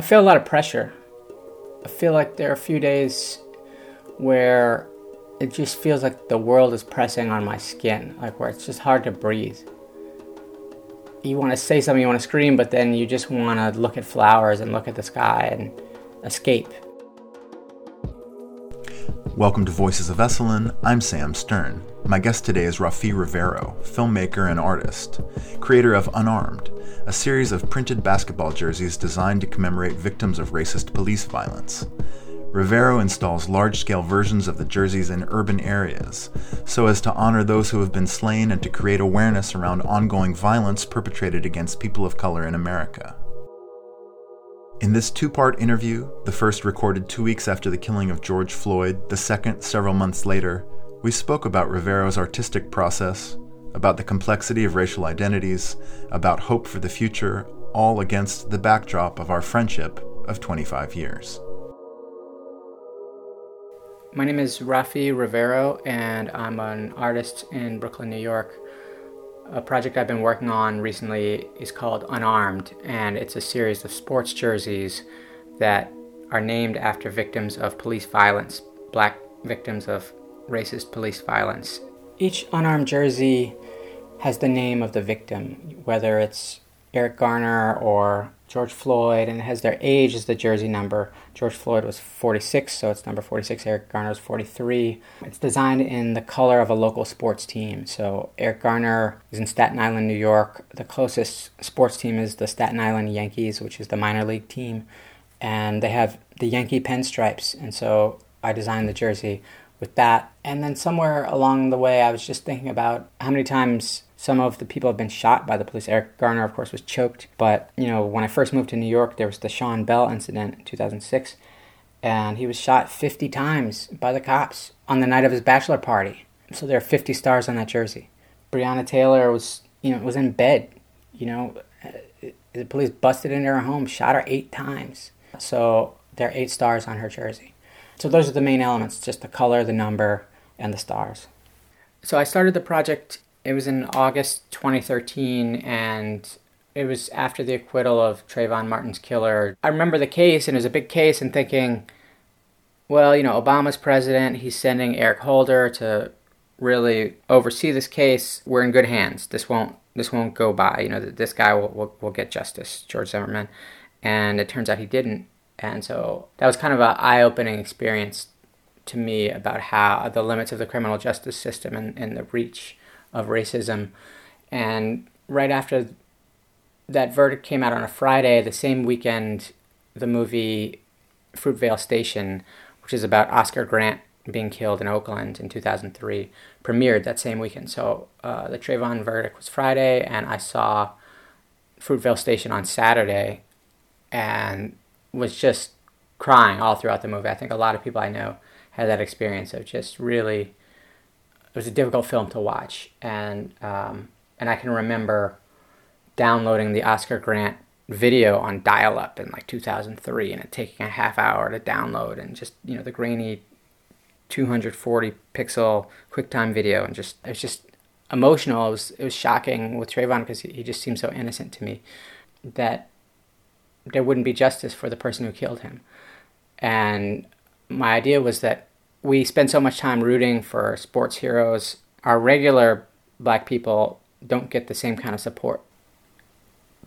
I feel a lot of pressure. I feel like there are a few days where it just feels like the world is pressing on my skin, like where it's just hard to breathe. You want to say something, you want to scream, but then you just want to look at flowers and look at the sky and escape. Welcome to Voices of Esalen. I'm Sam Stern. My guest today is Rafi Rivero, filmmaker and artist, creator of Unarmed, a series of printed basketball jerseys designed to commemorate victims of racist police violence. Rivero installs large scale versions of the jerseys in urban areas so as to honor those who have been slain and to create awareness around ongoing violence perpetrated against people of color in America. In this two part interview, the first recorded two weeks after the killing of George Floyd, the second several months later, we spoke about Rivero's artistic process, about the complexity of racial identities, about hope for the future, all against the backdrop of our friendship of 25 years. My name is Rafi Rivero, and I'm an artist in Brooklyn, New York. A project I've been working on recently is called Unarmed, and it's a series of sports jerseys that are named after victims of police violence, black victims of racist police violence. Each unarmed jersey has the name of the victim, whether it's Eric Garner or George Floyd, and it has their age as the jersey number. George Floyd was 46, so it's number 46. Eric Garner is 43. It's designed in the color of a local sports team. So Eric Garner is in Staten Island, New York. The closest sports team is the Staten Island Yankees, which is the minor league team, and they have the Yankee pinstripes. And so I designed the jersey with that. And then somewhere along the way, I was just thinking about how many times some of the people have been shot by the police. Eric Garner, of course, was choked. But, you know, when I first moved to New York, there was the Sean Bell incident in 2006. And he was shot 50 times by the cops on the night of his bachelor party. So there are 50 stars on that jersey. Breonna Taylor was, you know, was in bed. You know, uh, the police busted into her home, shot her eight times. So there are eight stars on her jersey. So those are the main elements, just the color, the number, and the stars. So I started the project it was in August 2013, and it was after the acquittal of Trayvon Martin's killer. I remember the case, and it was a big case, and thinking, well, you know, Obama's president, he's sending Eric Holder to really oversee this case. We're in good hands. This won't this won't go by. You know, this guy will, will, will get justice, George Zimmerman. And it turns out he didn't. And so that was kind of an eye opening experience to me about how the limits of the criminal justice system and, and the reach of racism. And right after that verdict came out on a Friday, the same weekend, the movie Fruitvale Station, which is about Oscar Grant being killed in Oakland in 2003, premiered that same weekend. So uh, the Trayvon verdict was Friday, and I saw Fruitvale Station on Saturday and was just crying all throughout the movie. I think a lot of people I know had that experience of just really it was a difficult film to watch, and um, and I can remember downloading the Oscar Grant video on dial-up in like 2003, and it taking a half hour to download, and just you know the grainy 240 pixel QuickTime video, and just it was just emotional. It was it was shocking with Trayvon because he, he just seemed so innocent to me that there wouldn't be justice for the person who killed him, and my idea was that we spend so much time rooting for sports heroes. Our regular black people don't get the same kind of support.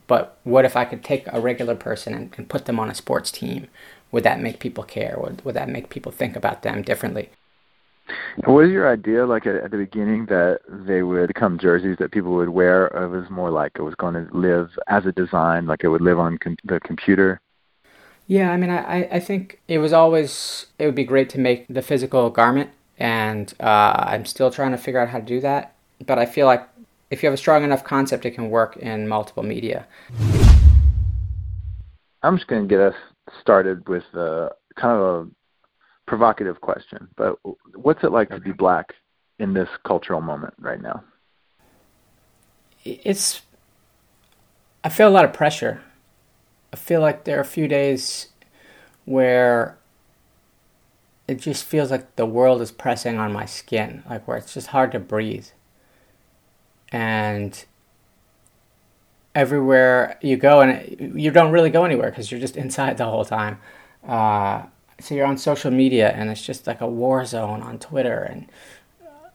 But what if I could take a regular person and, and put them on a sports team? Would that make people care? Would, would that make people think about them differently? What was your idea like at, at the beginning that they would become jerseys that people would wear? Or it was more like it was going to live as a design, like it would live on com- the computer yeah, I mean, I, I think it was always, it would be great to make the physical garment, and uh, I'm still trying to figure out how to do that. But I feel like if you have a strong enough concept, it can work in multiple media. I'm just going to get us started with uh, kind of a provocative question, but what's it like okay. to be black in this cultural moment right now? It's, I feel a lot of pressure I feel like there are a few days where it just feels like the world is pressing on my skin, like where it's just hard to breathe. And everywhere you go, and you don't really go anywhere because you're just inside the whole time. Uh, so you're on social media, and it's just like a war zone on Twitter, and uh,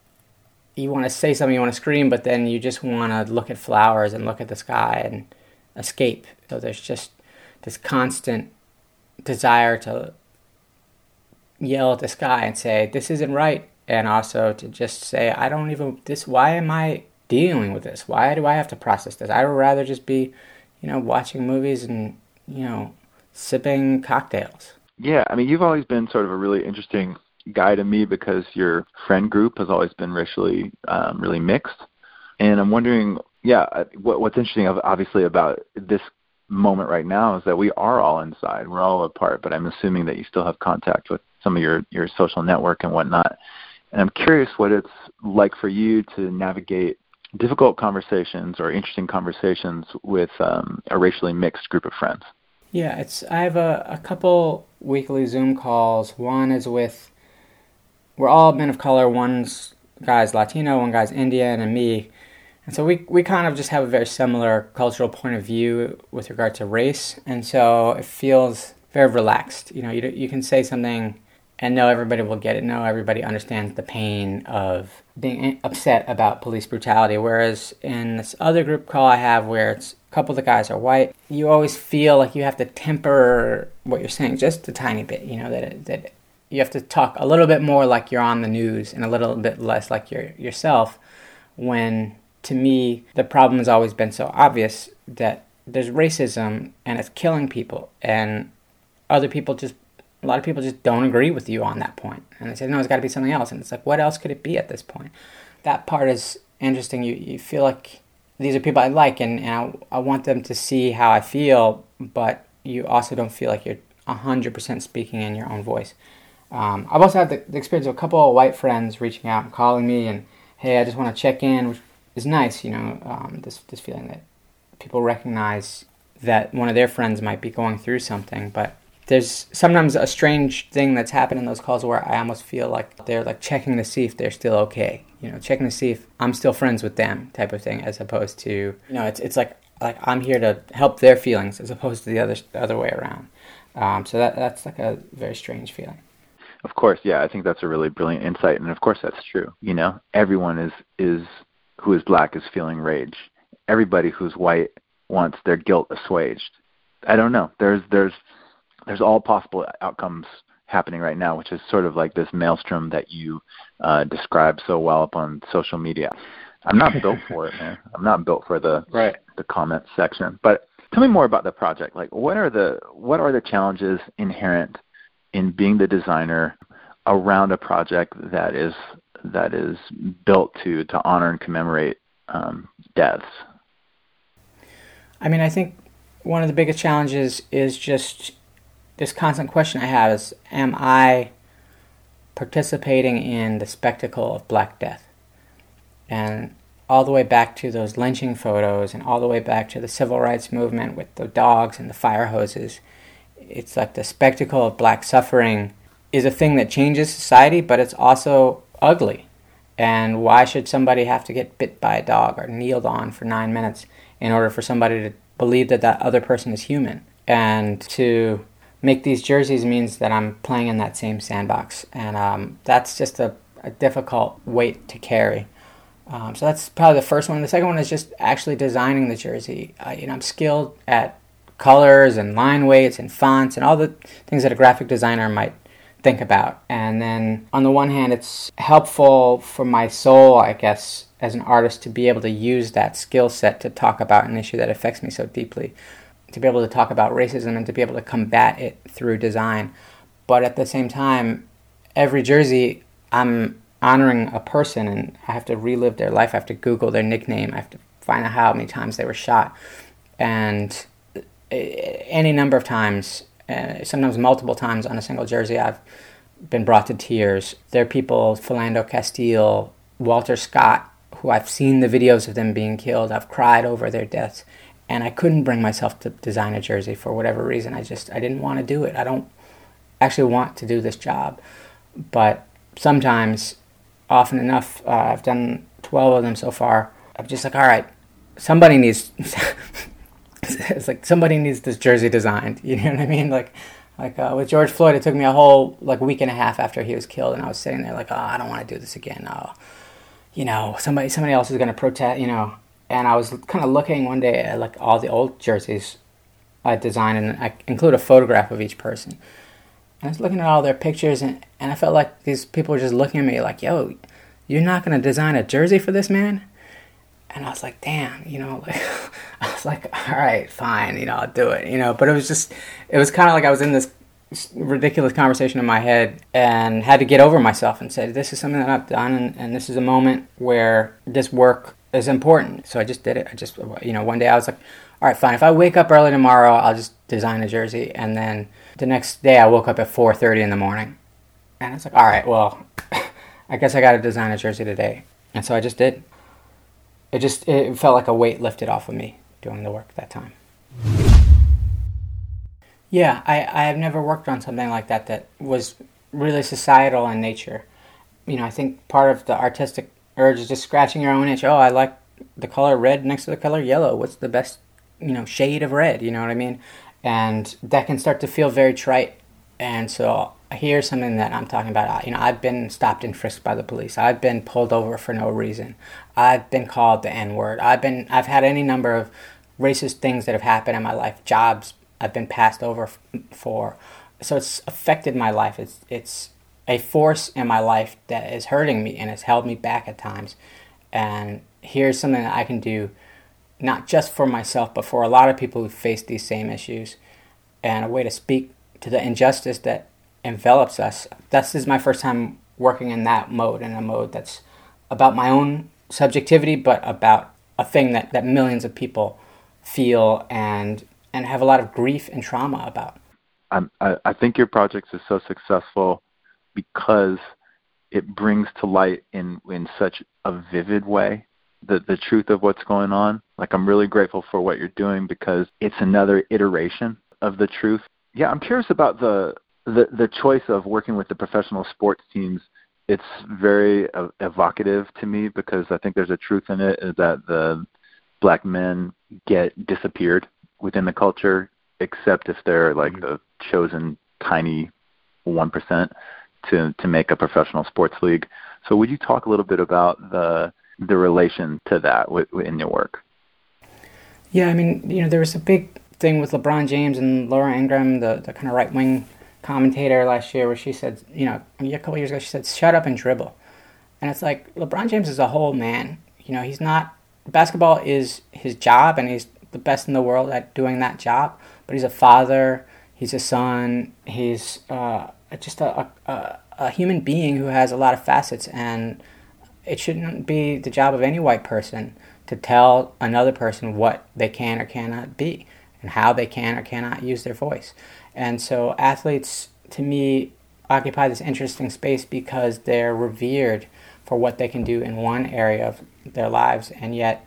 you want to say something, you want to scream, but then you just want to look at flowers and look at the sky and escape. So there's just this constant desire to yell at the sky and say, This isn't right. And also to just say, I don't even, this, why am I dealing with this? Why do I have to process this? I would rather just be, you know, watching movies and, you know, sipping cocktails. Yeah, I mean, you've always been sort of a really interesting guy to me because your friend group has always been racially um, really mixed, and I'm wondering, yeah, what, what's interesting, obviously, about this moment right now is that we are all inside, we're all apart, but I'm assuming that you still have contact with some of your your social network and whatnot. And I'm curious what it's like for you to navigate difficult conversations or interesting conversations with um, a racially mixed group of friends. Yeah, it's I have a, a couple weekly Zoom calls. One is with we're all men of color. One's guy's Latino, one guy's Indian, and me. And so we we kind of just have a very similar cultural point of view with regard to race, and so it feels very relaxed. You know, you you can say something and know everybody will get it. Know everybody understands the pain of being upset about police brutality. Whereas in this other group call I have, where it's a couple of the guys are white, you always feel like you have to temper what you're saying just a tiny bit. You know that that you have to talk a little bit more like you're on the news and a little bit less like you're yourself. When to me the problem has always been so obvious that there's racism and it's killing people, and other people just a lot of people just don't agree with you on that point. And they say, no, it's got to be something else. And it's like, what else could it be at this point? That part is interesting. You, you feel like these are people I like and, and I, I want them to see how I feel, but you also don't feel like you're 100% speaking in your own voice. Um, I've also had the, the, experience of a couple of white friends reaching out and calling me and, hey, I just want to check in, which is nice, you know, um, this, this feeling that people recognize that one of their friends might be going through something, but there's sometimes a strange thing that's happened in those calls where I almost feel like they're like checking to see if they're still okay. You know, checking to see if I'm still friends with them, type of thing, as opposed to you know, it's it's like like I'm here to help their feelings as opposed to the other the other way around. Um, so that that's like a very strange feeling. Of course, yeah, I think that's a really brilliant insight, and of course that's true. You know, everyone is is who is black is feeling rage. Everybody who's white wants their guilt assuaged. I don't know. There's there's there's all possible outcomes happening right now, which is sort of like this maelstrom that you uh, describe so well up on social media. I'm not built for it, man. I'm not built for the right. the comment section. But tell me more about the project. Like, what are the what are the challenges inherent in being the designer around a project that is that is built to to honor and commemorate um, deaths? I mean, I think one of the biggest challenges is just this constant question I have is Am I participating in the spectacle of Black Death? And all the way back to those lynching photos and all the way back to the civil rights movement with the dogs and the fire hoses. It's like the spectacle of black suffering is a thing that changes society, but it's also ugly. And why should somebody have to get bit by a dog or kneeled on for nine minutes in order for somebody to believe that that other person is human? And to make these jerseys means that I'm playing in that same sandbox, and um, that's just a, a, difficult weight to carry. Um, so that's probably the first one. The second one is just actually designing the jersey. Uh, you know, I'm skilled at colors and line weights and fonts and all the things that a graphic designer might think about. And then on the one hand, it's helpful for my soul, I guess, as an artist to be able to use that skill set to talk about an issue that affects me so deeply to be able to talk about racism and to be able to combat it through design. But at the same time, every jersey, I'm honoring a person and I have to relive their life. I have to Google their nickname. I have to find out how many times they were shot. And any number of times, uh, sometimes multiple times on a single jersey, I've been brought to tears. There are people, Philando Castile, Walter Scott, who I've seen the videos of them being killed. I've cried over their deaths and I couldn't bring myself to design a jersey for whatever reason. I just I didn't want to do it. I don't actually want to do this job, but sometimes, often enough, uh, I've done twelve of them so far. I'm just like, all right, somebody needs it's like somebody needs this jersey designed. You know what I mean? Like, like uh, with George Floyd, it took me a whole like week and a half after he was killed, and I was sitting there like, oh, I don't want to do this again. Oh, you know, somebody somebody else is going to protest. You know, and I was kind of looking one day at like all the old jerseys I designed, and I include a photograph of each person. And I was looking at all their pictures, and, and I felt like these people were just looking at me like, yo, you're not to design a jersey for this man? And I was like, damn, you know, like, I was like, all right, fine, you know, I'll do it, you know. But it was just, it was kind of like I was in this ridiculous conversation in my head and had to get over myself and say, this is something that I've done, and, and this is a moment where this work is important. So I just did it. I just, you know, one day I was like, all right, fine. If I wake up early tomorrow, I'll just design a jersey. And then the next day, I woke up at 4:30 in the morning, and it's like, all right, well, I guess I got to design a jersey today. And so I just did. It just it felt like a weight lifted off of me doing the work that time. Yeah, I, I have never worked on something like that that was really societal in nature. You know, I think part of the artistic urge is just scratching your own itch. Oh, I like the color red next to the color yellow. What's the best, you know, shade of red? You know what I mean? And that can start to feel very trite. And so here's something that I'm talking about. You know, I've been stopped and frisked by the police. I've been pulled over for no reason. I've been called the N word. I've been I've had any number of racist things that have happened in my life. Jobs I've been passed over for. So it's affected my life. It's it's a force in my life that is hurting me and has held me back at times. And here's something that I can do, not just for myself, but for a lot of people who face these same issues, and a way to speak to the injustice that envelops us. This is my first time working in that mode, in a mode that's about my own subjectivity, but about a thing that, that millions of people feel and and have a lot of grief and trauma about. I, I think your project is so successful because it brings to light in in such a vivid way the the truth of what's going on. Like I'm really grateful for what you're doing because it's another iteration of the truth. Yeah, I'm curious about the the the choice of working with the professional sports teams. It's very evocative to me because I think there's a truth in it that the black men get disappeared within the culture, except if they're like mm-hmm. the chosen tiny one percent to to make a professional sports league. So would you talk a little bit about the the relation to that in your work? Yeah, I mean, you know, there was a big thing with LeBron James and Laura Ingraham, the, the kind of right wing commentator last year, where she said, you know, a couple years ago, she said, "Shut up and dribble," and it's like LeBron James is a whole man. You know, he's not basketball is his job, and he's the best in the world at doing that job. But he's a father, he's a son, he's uh, just a, a, a human being who has a lot of facets, and it shouldn't be the job of any white person to tell another person what they can or cannot be and how they can or cannot use their voice. And so athletes, to me, occupy this interesting space because they're revered for what they can do in one area of their lives, and yet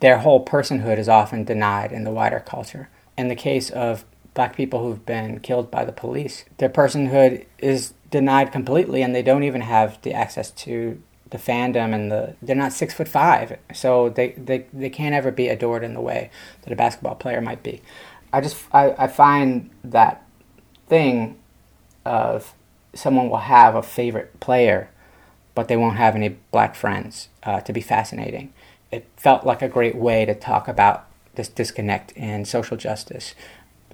their whole personhood is often denied in the wider culture. In the case of black people who've been killed by the police, their personhood is denied completely, and they don't even have the access to the fandom and the they're not six foot five, so they, they, they can't ever be adored in the way that a basketball player might be. I just I, I find that thing of someone will have a favorite player, but they won't have any black friends uh, to be fascinating. It felt like a great way to talk about this disconnect in social justice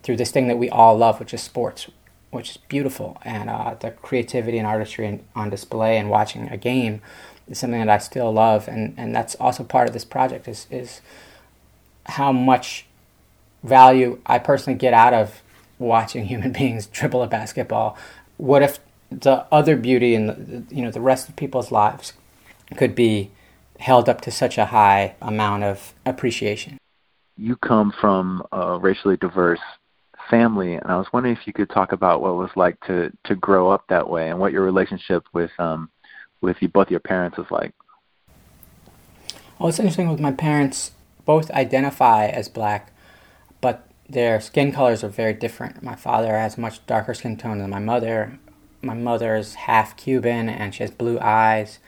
through this thing that we all love, which is sports, which is beautiful, and uh, the creativity and artistry on display and watching a game is something that I still love, and, and that's also part of this project is is how much value I personally get out of watching human beings dribble a basketball. What if the other beauty in the you know the rest of people's lives could be held up to such a high amount of appreciation. You come from a racially diverse family, and I was wondering if you could talk about what it was like to to grow up that way, and what your relationship with um with you, both your parents was like. Well, it's interesting with my parents. Both identify as black, but their skin colors are very different. My father has much darker skin tone than my mother. My mother is half Cuban and she has blue eyes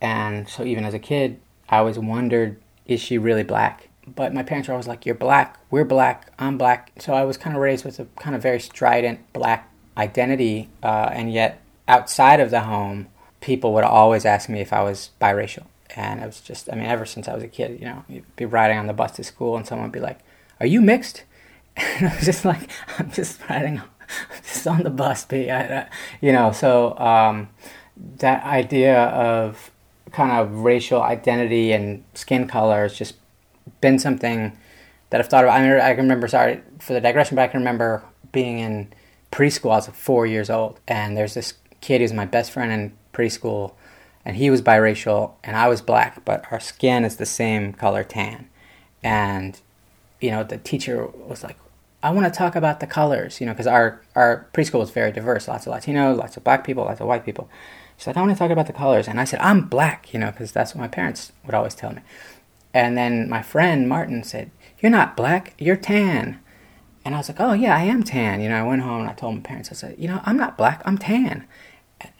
and so even as a kid, I always wondered, is she really black? But my parents were always like, "You're black, we're black, I'm black." So I was kind of raised with a kind of very strident black identity, uh, and yet outside of the home, people would always ask me if I was biracial, and it was just, I mean, ever since I was a kid, you know, you'd be riding on the bus to school, and someone would be like, "Are you mixed?" And I was just like, "I'm just riding, just on the bus, be you know." So um, that idea of kind of racial identity and skin color is just been something that I've thought about. I, mean, I can remember, sorry for the digression, but I can remember being in preschool. I was four years old, and there's this kid who's my best friend in preschool, and he was biracial, and I was black, but our skin is the same color tan. And, you know, the teacher was like, I want to talk about the colors, you know, because our, our preschool was very diverse lots of Latino, lots of black people, lots of white people. She's like, I want to talk about the colors. And I said, I'm black, you know, because that's what my parents would always tell me. And then my friend Martin said, You're not black, you're tan. And I was like, Oh, yeah, I am tan. You know, I went home and I told my parents, I said, You know, I'm not black, I'm tan.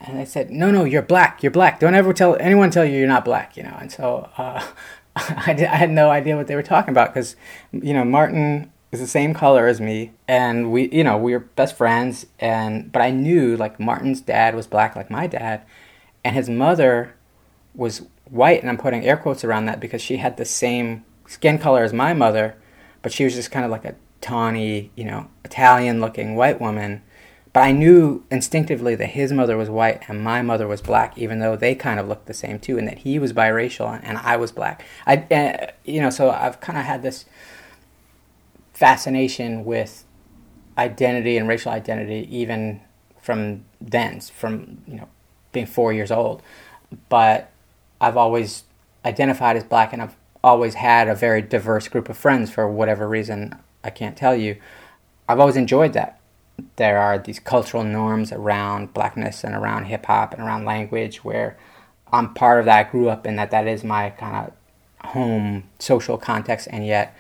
And they said, No, no, you're black, you're black. Don't ever tell anyone tell you you're not black, you know. And so uh, I, did, I had no idea what they were talking about because, you know, Martin is the same color as me and we you know we were best friends and but i knew like martin's dad was black like my dad and his mother was white and i'm putting air quotes around that because she had the same skin color as my mother but she was just kind of like a tawny you know italian looking white woman but i knew instinctively that his mother was white and my mother was black even though they kind of looked the same too and that he was biracial and, i was black i uh, you know so i've kind of had this fascination with identity and racial identity even from then, from you know being four years old. But I've always identified as black, and I've always had a very diverse group of friends for whatever reason I can't tell you. I've always enjoyed that. There are these cultural norms around blackness and around hip hop and around language where I'm part of that. I grew up in that. That is my kind of home social context, and yet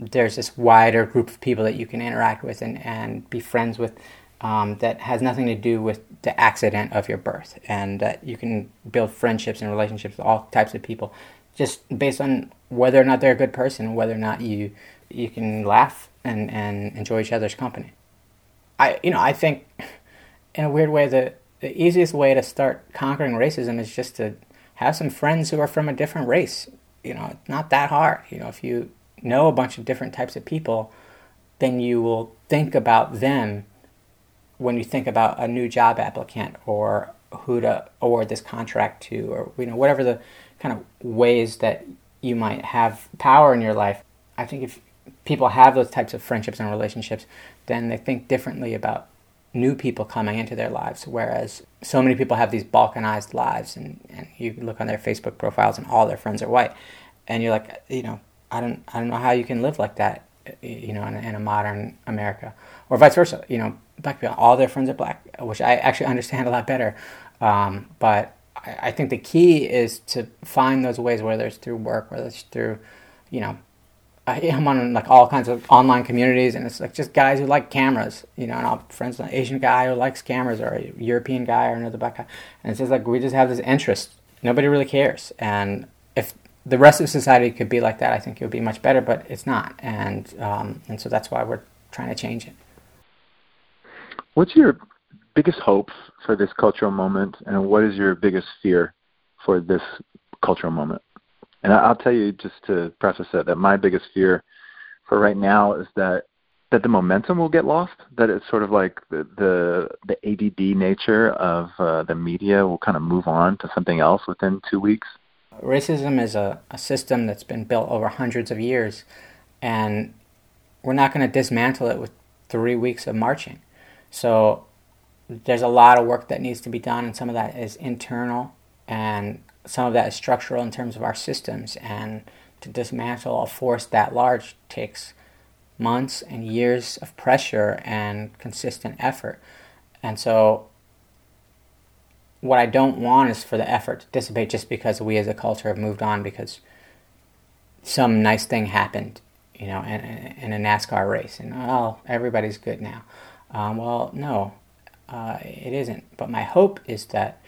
there's this wider group of people that you can interact with and, and be friends with um, that has nothing to do with the accident of your birth and that you can build friendships and relationships with all types of people just based on whether or not they're a good person whether or not you you can laugh and, and enjoy each other's company. I you know i think in a weird way the the easiest way to start conquering racism is just to have some friends who are from a different race. You know it's not that hard. You know if you know a bunch of different types of people, then you will think about them when you think about a new job applicant or who to award this contract to or you know whatever the kind of ways that you might have power in your life. I think if people have those types of friendships and relationships, then they think differently about new people coming into their lives. Whereas so many people have these balkanized lives, and, and you look on their Facebook profiles and all their friends are white. And you're like, you know, I don't I don't know how you can live like that, you know, in in a modern America, or vice versa. You know, black people, all their friends are black, which I actually understand a lot better. Um, but I, I, think the key is to find those ways, whether it's through work, whether it's through, you know, I, am on like all kinds of online communities, and it's like just guys who like cameras, you know, and I'll friends an Asian guy who likes cameras, or a European guy, or another black guy, and it's just like we just have this interest. Nobody really cares, and if the rest of society could be like that, I think it would be much better, but it's not, and um, and so that's why we're trying to change it. What's your biggest hope for this cultural moment, and what is your biggest fear for this cultural moment? And I'll tell you, just to preface it, that my biggest fear for right now is that that the momentum will get lost. That it's sort of like the the, the ADD nature of uh, the media will kind of move on to something else within two weeks racism is a, a system that's been built over hundreds of years, and we're not going to dismantle it with three weeks of marching. So there's a lot of work that needs to be done, and some of that is internal, and some of that is structural in terms of our systems. And to dismantle a force that large takes months and years of pressure and consistent effort. And so what I don't want is for the effort to dissipate just because we as a culture have moved on because some nice thing happened, you know, in, in a NASCAR race, and oh, everybody's good now. Um, well, no, uh, it isn't. But my hope is that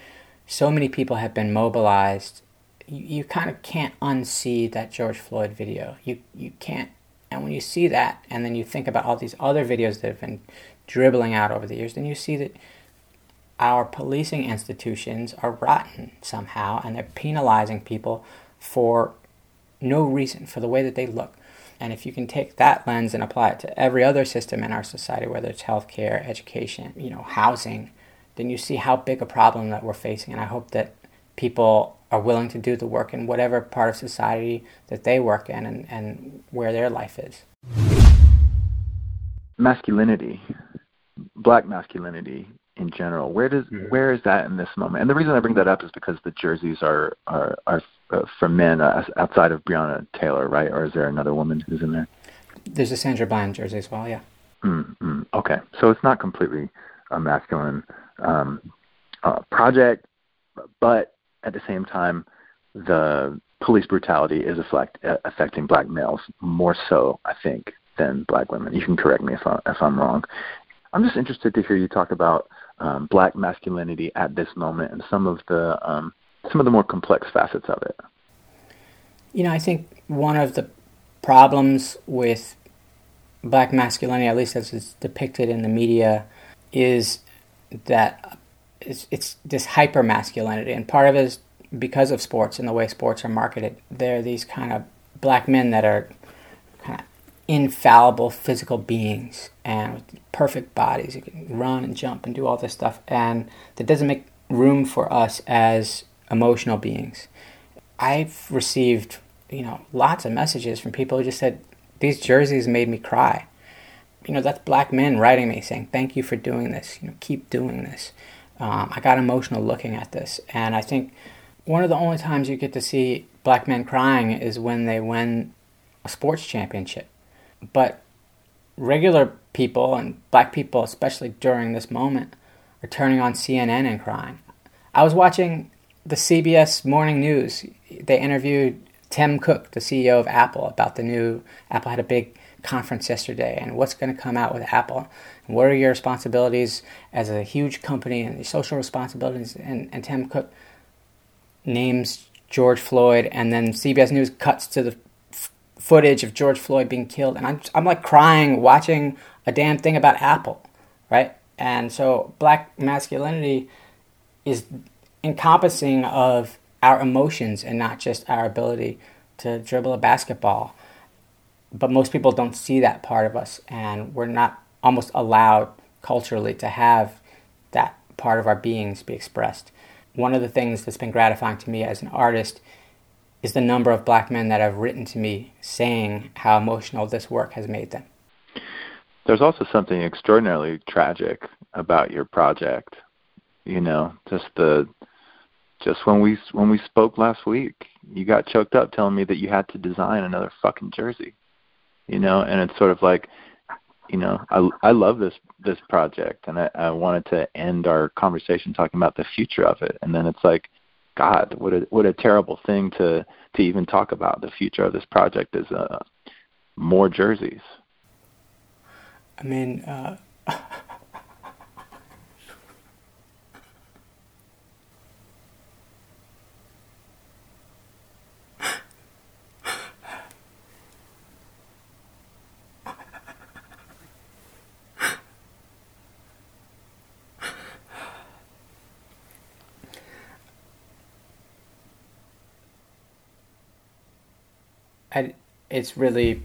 so many people have been mobilized, you, you kind of can't unsee that George Floyd video. You you can't. And when you see that, and then you think about all these other videos that have been dribbling out over the years, then you see that our policing institutions are rotten somehow, and they're penalizing people for no reason, for the way that they look. And if you can take that lens and apply it to every other system in our society, whether it's healthcare, education, you know, housing, then you see how big a problem that we're facing. And I hope that people are willing to do the work in whatever part of society that they work in and, and where their life is. Masculinity, black masculinity in general, where does mm-hmm. where is that in this moment? And the reason I bring that up is because the jerseys are are are uh, for men uh, outside of Breonna Taylor, right? Or is there another woman who's in there? There's a Sandra Bland jersey as well, yeah. Mm-hmm. Okay, so it's not completely a masculine um, uh, project, but at the same time, the police brutality is affect, uh, affecting black males more so, I think, than black women. You can correct me if, I, if I'm wrong. I'm just interested to hear you talk about um, black masculinity at this moment and some of the um, some of the more complex facets of it. You know, I think one of the problems with black masculinity, at least as it's depicted in the media, is that it's, it's this hyper masculinity, and part of it is because of sports and the way sports are marketed. They're these kind of black men that are kind of infallible physical beings and with perfect bodies. You can run and jump and do all this stuff, and that doesn't make room for us as emotional beings. I've received, you know, lots of messages from people who just said these jerseys made me cry. You know, that's black men writing me saying, "Thank you for doing this. You know, keep doing this." Um, I got emotional looking at this, and I think one of the only times you get to see black men crying is when they win a sports championship. But regular people and black people, especially during this moment, are turning on CNN and crying. I was watching the CBS Morning News. They interviewed Tim Cook, the CEO of Apple, about the new. Apple had a big conference yesterday and what's going to come out with Apple. And what are your responsibilities as a huge company and your social responsibilities? And, and Tim Cook names George Floyd, and then CBS News cuts to the f- footage of George Floyd being killed, and I'm I'm like crying watching a damn thing about Apple, right? And so black masculinity is encompassing of our emotions and not just our ability to dribble a basketball. But most people don't see that part of us, and we're not almost allowed culturally to have that part of our beings be expressed. One of the things that's been gratifying to me as an artist is the number of black men that have written to me saying how emotional this work has made them. There's also something extraordinarily tragic about your project. You know, just the just when we when we spoke last week, you got choked up telling me that you had to design another fucking jersey. You know, and it's sort of like, you know, I I love this this project, and I, I wanted to end our conversation talking about the future of it, and then it's like, God, what a what a terrible thing to to even talk about. The future of this project is uh, more jerseys. I mean. Uh... I, it's really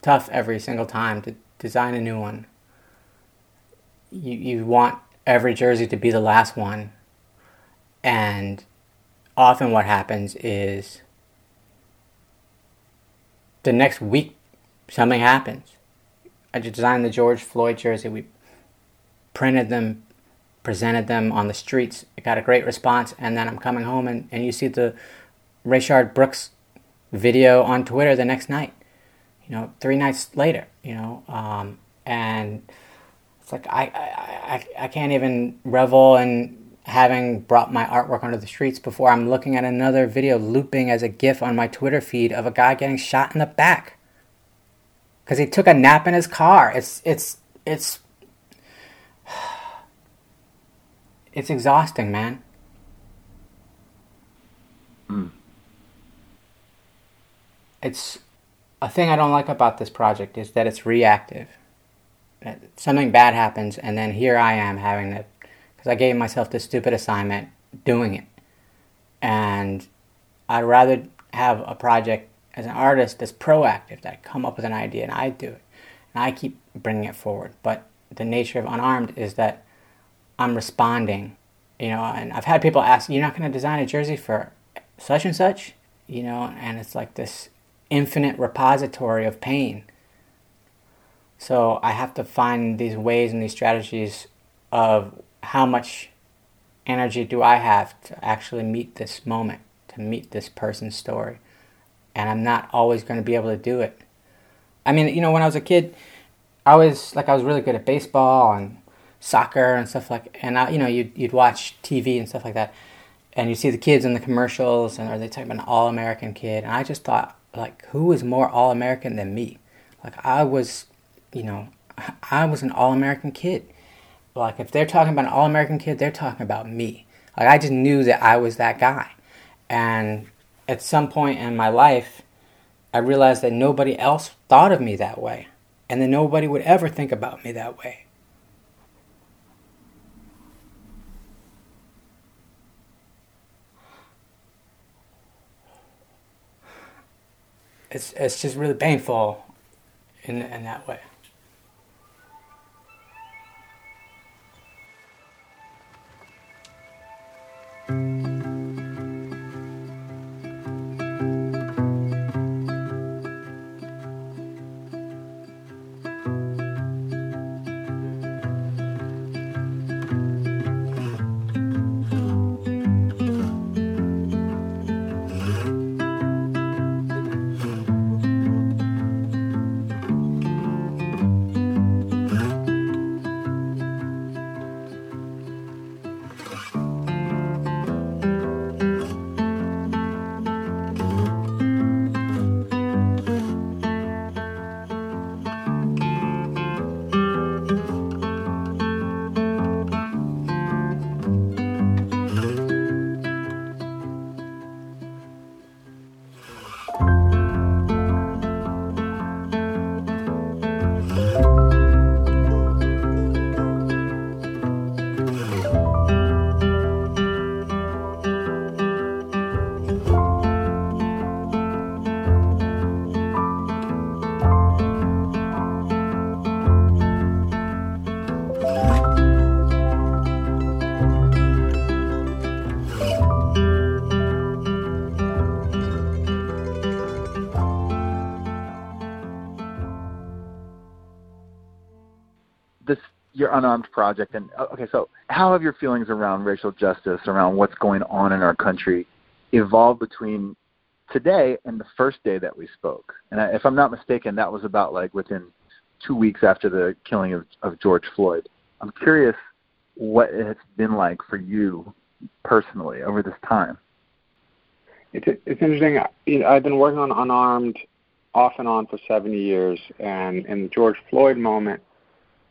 tough every single time to design a new one. You you want every jersey to be the last one, and often what happens is the next week something happens. I designed the George Floyd jersey. We printed them, presented them on the streets. It got a great response, and then I'm coming home and, and you see the Rayshard Brooks video on Twitter the next night, you know, three nights later, you know, um, and it's like I, I, I, I can't even revel in having brought my artwork onto the streets before I'm looking at another video looping as a GIF on my Twitter feed of a guy getting shot in the back because he took a nap in his car. It's it's it's it's exhausting, man. Mm. It's a thing I don't like about this project is that it's reactive. Something bad happens, and then here I am having to, because I gave myself this stupid assignment, doing it. And I'd rather have a project as an artist that's proactive, that I come up with an idea and I do it. And I keep bringing it forward. But the nature of Unarmed is that I'm responding, you know, and I've had people ask, you're not going to design a jersey for such and such, you know, and it's like this infinite repository of pain. So I have to find these ways and these strategies of how much energy do I have to actually meet this moment, to meet this person's story. And I'm not always going to be able to do it. I mean, you know, when I was a kid, I was like I was really good at baseball and soccer and stuff like, and I, you know, you'd you'd watch TV and stuff like that, and you see the kids in the commercials, and are they talking about an all American kid? And I just thought, like, who is more all American than me? Like I was, you know, I was an all American kid. Like if they're talking about an all American kid, they're talking about me. Like I just knew that I was that guy, and at some point in my life, I realized that nobody else thought of me that way and that nobody would ever think about me that way. It's, it's just really painful in, in that way. Unarmed project. And uh, okay, so how have your feelings around racial justice, around what's going on in our country, evolved between today and the first day that we spoke? And I, if I'm not mistaken, that was about like within two weeks after the killing of, of George Floyd. I'm curious what it's been like for you personally over this time. It's it's interesting. You know, I've been working on unarmed off and on for 70 years, and in the George Floyd moment,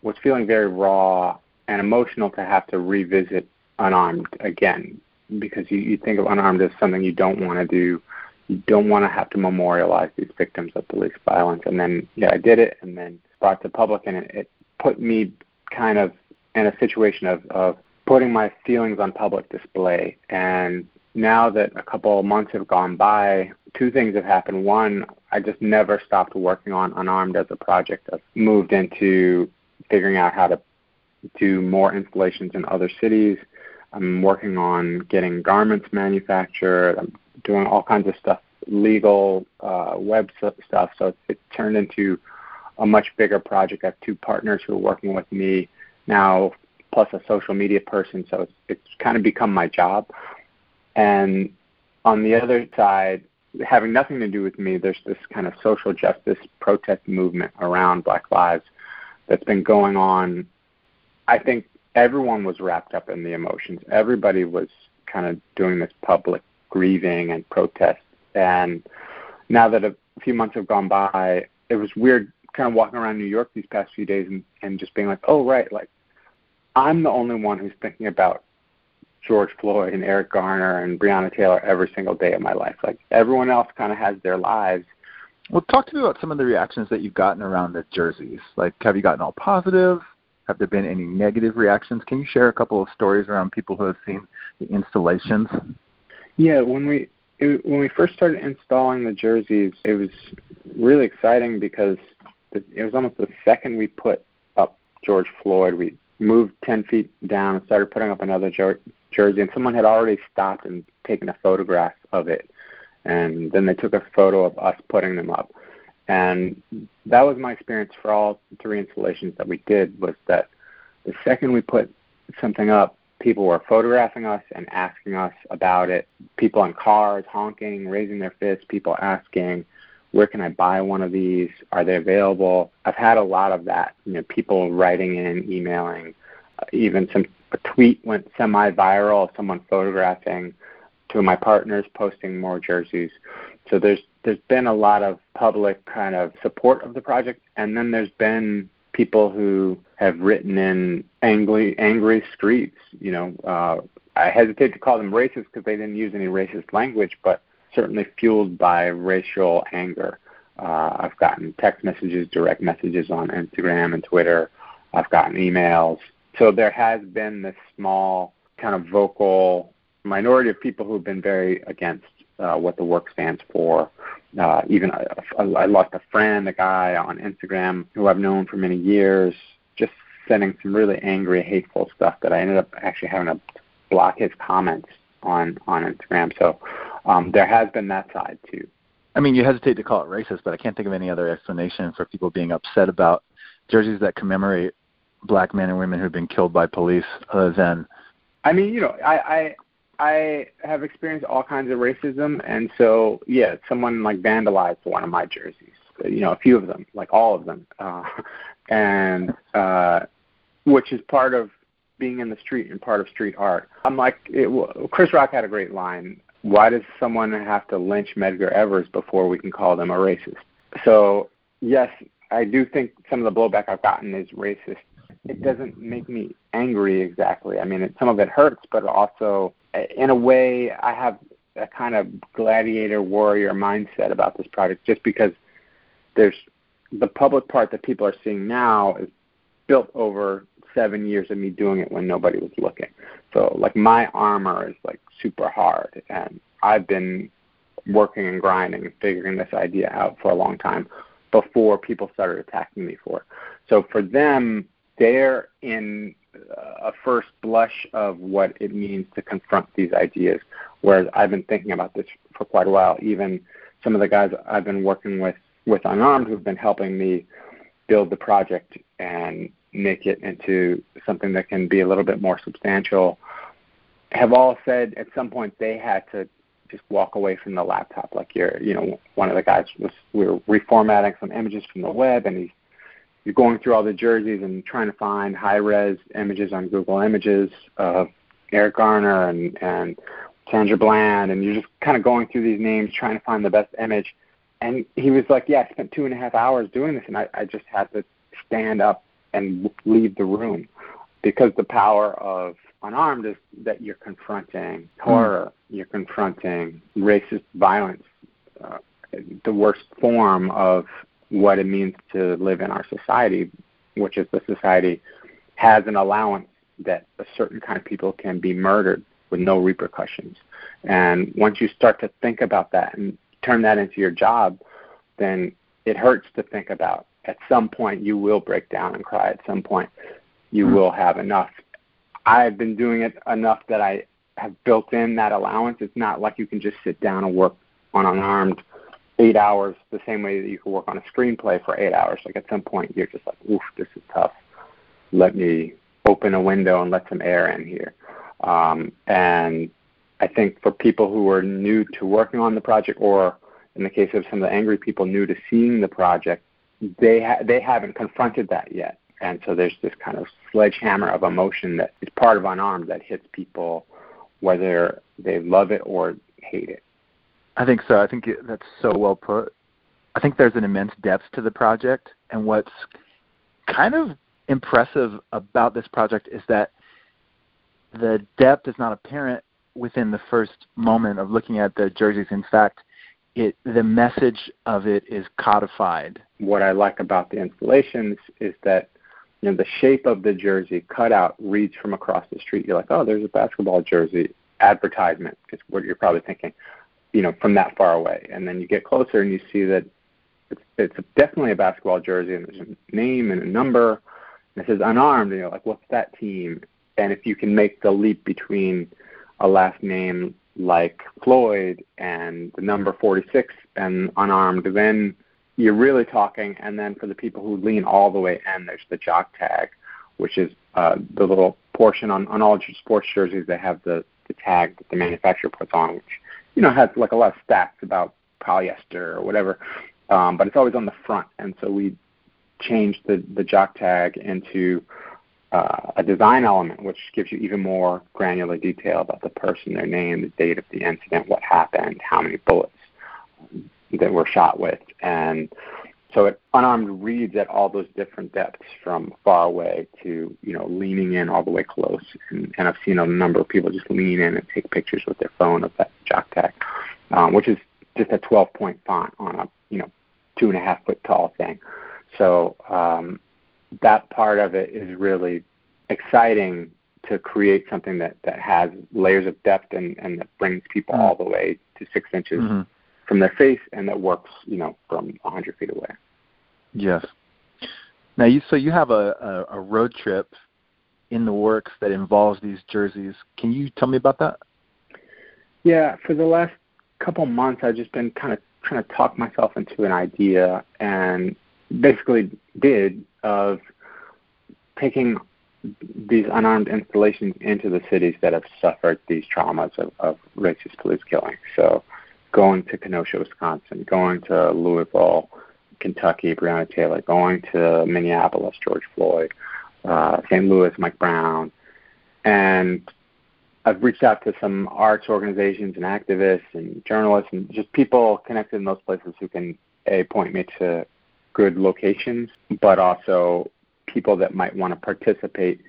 was feeling very raw and emotional to have to revisit unarmed again because you, you think of unarmed as something you don't want to do. You don't want to have to memorialize these victims of police violence. And then, yeah, I did it and then brought to public, and it, it put me kind of in a situation of, of putting my feelings on public display. And now that a couple of months have gone by, two things have happened. One, I just never stopped working on Unarmed as a project. I've moved into figuring out how to do more installations in other cities. I'm working on getting garments manufactured. I'm doing all kinds of stuff, legal, uh, web stuff. So it, it turned into a much bigger project. I have two partners who are working with me now, plus a social media person. So it's, it's kind of become my job. And on the other side, having nothing to do with me, there's this kind of social justice protest movement around Black Lives that's been going on. I think everyone was wrapped up in the emotions. Everybody was kind of doing this public grieving and protest. And now that a few months have gone by, it was weird kind of walking around New York these past few days and, and just being like, oh, right, like I'm the only one who's thinking about George Floyd and Eric Garner and Breonna Taylor every single day of my life. Like everyone else kind of has their lives. Well, talk to me about some of the reactions that you've gotten around the jerseys. Like, have you gotten all positive? Have there been any negative reactions? Can you share a couple of stories around people who have seen the installations? Yeah, when we it, when we first started installing the jerseys, it was really exciting because it was almost the second we put up George Floyd, we moved 10 feet down and started putting up another jer- jersey, and someone had already stopped and taken a photograph of it. And then they took a photo of us putting them up. And that was my experience for all three installations that we did was that the second we put something up, people were photographing us and asking us about it. People in cars honking, raising their fists, people asking, where can I buy one of these? Are they available? I've had a lot of that. You know, people writing in, emailing, even some a tweet went semi-viral. Someone photographing of my partners posting more jerseys. So there's there's been a lot of public kind of support of the project, and then there's been people who have written in angry angry streets. You know, uh, I hesitate to call them racist because they didn't use any racist language, but certainly fueled by racial anger. Uh, I've gotten text messages, direct messages on Instagram and Twitter. I've gotten emails. So there has been this small kind of vocal minority of people who have been very against uh, what the work stands for. Uh, even I, I lost a friend, a guy on Instagram who I've known for many years, just sending some really angry, hateful stuff that I ended up actually having to block his comments on on Instagram. So um, there has been that side too. I mean, you hesitate to call it racist, but I can't think of any other explanation for people being upset about jerseys that commemorate black men and women who've been killed by police other than. I mean, you know, I, I I have experienced all kinds of racism, and so yeah, someone like vandalized one of my jerseys. You know, a few of them, like all of them, uh, and uh, which is part of being in the street and part of street art. I'm like, it, Chris Rock had a great line. Why does someone have to lynch Medgar Evers before we can call them a racist? So yes, I do think some of the blowback I've gotten is racist. It doesn't make me angry exactly. I mean, it, some of it hurts, but also, in a way, I have a kind of gladiator warrior mindset about this project, just because there's the public part that people are seeing now is built over seven years of me doing it when nobody was looking. So like my armor is like super hard, and I've been working and grinding and figuring this idea out for a long time before people started attacking me for it. So for them, they're in a first blush of what it means to confront these ideas, whereas I've been thinking about this for quite a while. Even some of the guys I've been working with with Unarmed who've been helping me build the project and make it into something that can be a little bit more substantial have all said at some point they had to just walk away from the laptop like you're you know one of the guys was we were reformatting some images from the web and he's you're going through all the jerseys and trying to find high res images on Google Images of Eric Garner and and Sandra Bland and you're just kind of going through these names trying to find the best image and he was like yeah I spent two and a half hours doing this and I, I just had to stand up and leave the room because the power of unarmed is that you're confronting horror, mm. you're confronting racist violence, uh, the worst form of what it means to live in our society, which is the society has an allowance that a certain kind of people can be murdered with no repercussions. And once you start to think about that and turn that into your job, then it hurts to think about at some point you will break down and cry. At some point you mm-hmm. will have enough. I've been doing it enough that I have built in that allowance. It's not like you can just sit down and work on unarmed eight hours the same way that you can work on a screenplay for eight hours. Like at some point you're just like, oof, this is tough. Let me open a window and let some air in here. Um, and I think for people who are new to working on the project, or in the case of some of the angry people new to seeing the project, they ha- they haven't confronted that yet, and so there's this kind of sledgehammer of emotion that is part of unarmed that hits people whether they love it or hate it. I think so. I think that's so well put. I think there's an immense depth to the project, and what's kind of impressive about this project is that the depth is not apparent within the first moment of looking at the jerseys. In fact, it the message of it is codified. What I like about the installations is that you know the shape of the jersey cutout reads from across the street. You're like, oh, there's a basketball jersey advertisement. Is what you're probably thinking, you know, from that far away. And then you get closer and you see that it's it's definitely a basketball jersey and there's a name and a number. And it says unarmed, and you're like, what's that team? And if you can make the leap between a last name like Floyd and the number 46 and unarmed, then you're really talking. And then for the people who lean all the way in, there's the jock tag, which is uh, the little portion on, on all sports jerseys. They have the, the tag that the manufacturer puts on, which you know has like a lot of stats about polyester or whatever, um, but it's always on the front. And so we changed the the jock tag into uh, a design element, which gives you even more granular detail about the person, their name, the date of the incident, what happened, how many bullets that were shot with, and so it unarmed reads at all those different depths from far away to you know leaning in all the way close, and, and I've seen a number of people just lean in and take pictures with their phone of that jock tag, um, which is just a 12 point font on a you know two and a half foot tall thing. So um, that part of it is really exciting to create something that, that has layers of depth and, and that brings people mm-hmm. all the way to six inches mm-hmm. From their face and that works, you know, from a hundred feet away. Yes. Now you so you have a, a, a road trip in the works that involves these jerseys. Can you tell me about that? Yeah, for the last couple months I've just been kind of trying to talk myself into an idea and basically did of taking these unarmed installations into the cities that have suffered these traumas of, of racist police killing. So going to Kenosha, Wisconsin, going to Louisville, Kentucky, Breonna Taylor, going to Minneapolis, George Floyd, uh, St. Louis, Mike Brown. And I've reached out to some arts organizations and activists and journalists and just people connected in those places who can a point me to good locations, but also people that might want to participate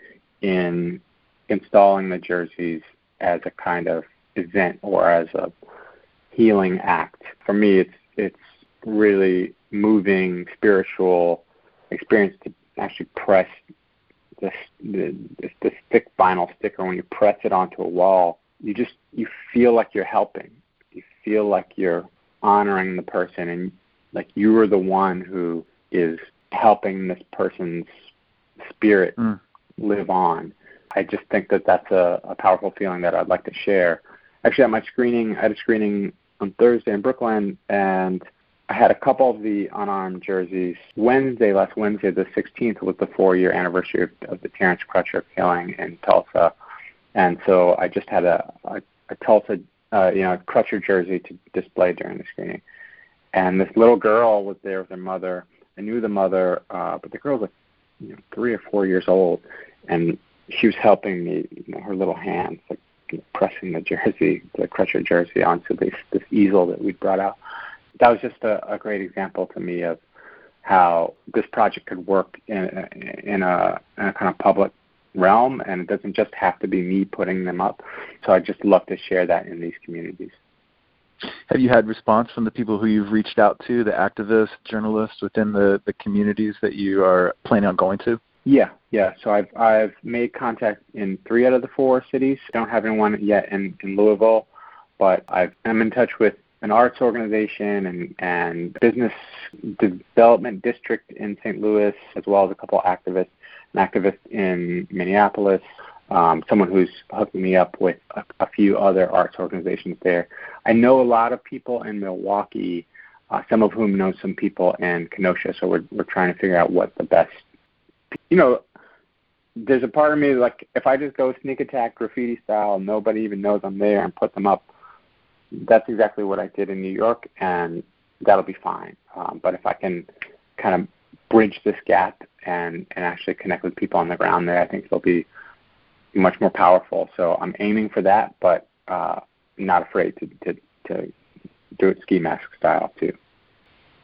in installing the jerseys as a kind of event or as a healing act. For me, it's it's really moving spiritual experience to actually press this, this this thick vinyl sticker when you press it onto a wall. You just you feel like you're helping. You feel like you're honoring the person and like you are the one who is helping this person's spirit mm. live on. I just think that that's a, a powerful feeling that I'd like to share. Actually, at my screening, I had a screening on Thursday in Brooklyn, and I had a couple of the unarmed jerseys. Wednesday, last Wednesday, the 16th, was the four-year anniversary of, of the Terrence Crutcher killing in Tulsa, and so I just had a, a, a Tulsa, uh, you know, Crutcher jersey to display during the screening. And this little girl was there with her mother. I knew the mother, uh, but the girl was like you know, three or four years old, and she was helping me, you know, her little hands, like pressing the jersey, the Crutcher jersey, onto this this easel that we brought out. That was just a, a great example to me of how this project could work in, in a in a kind of public realm, and it doesn't just have to be me putting them up. So I just love to share that in these communities. Have you had response from the people who you've reached out to, the activists, journalists within the, the communities that you are planning on going to? Yeah, yeah. So I've I've made contact in three out of the four cities. I don't have anyone yet in, in Louisville, but I've, I'm in touch with an arts organization and, and business development district in St. Louis, as well as a couple activists, an activist in Minneapolis, um, someone who's hooking me up with a, a few other arts organizations there. I know a lot of people in Milwaukee, uh, some of whom know some people in Kenosha. So we're we're trying to figure out what the best. You know, there's a part of me like if I just go sneak attack graffiti style, nobody even knows I'm there, and put them up. That's exactly what I did in New York, and that'll be fine. Um, but if I can kind of bridge this gap and and actually connect with people on the ground there, I think it'll be much more powerful. So I'm aiming for that, but uh, not afraid to, to, to do it ski mask style too.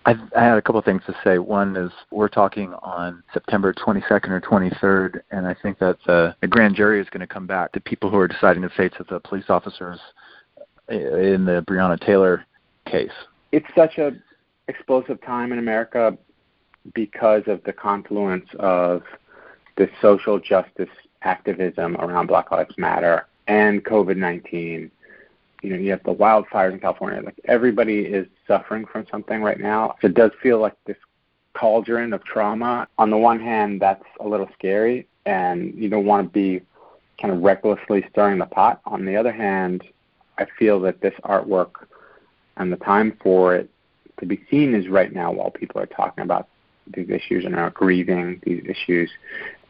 I, I had a couple of things to say. One is we're talking on September 22nd or 23rd, and I think that the, the grand jury is going to come back to people who are deciding the fates of the police officers in the Breonna Taylor case. It's such a explosive time in America because of the confluence of the social justice activism around Black Lives Matter and COVID 19 you know, you have the wildfires in California. Like everybody is suffering from something right now. It does feel like this cauldron of trauma. On the one hand, that's a little scary, and you don't want to be kind of recklessly stirring the pot. On the other hand, I feel that this artwork and the time for it to be seen is right now while people are talking about these issues and are grieving these issues.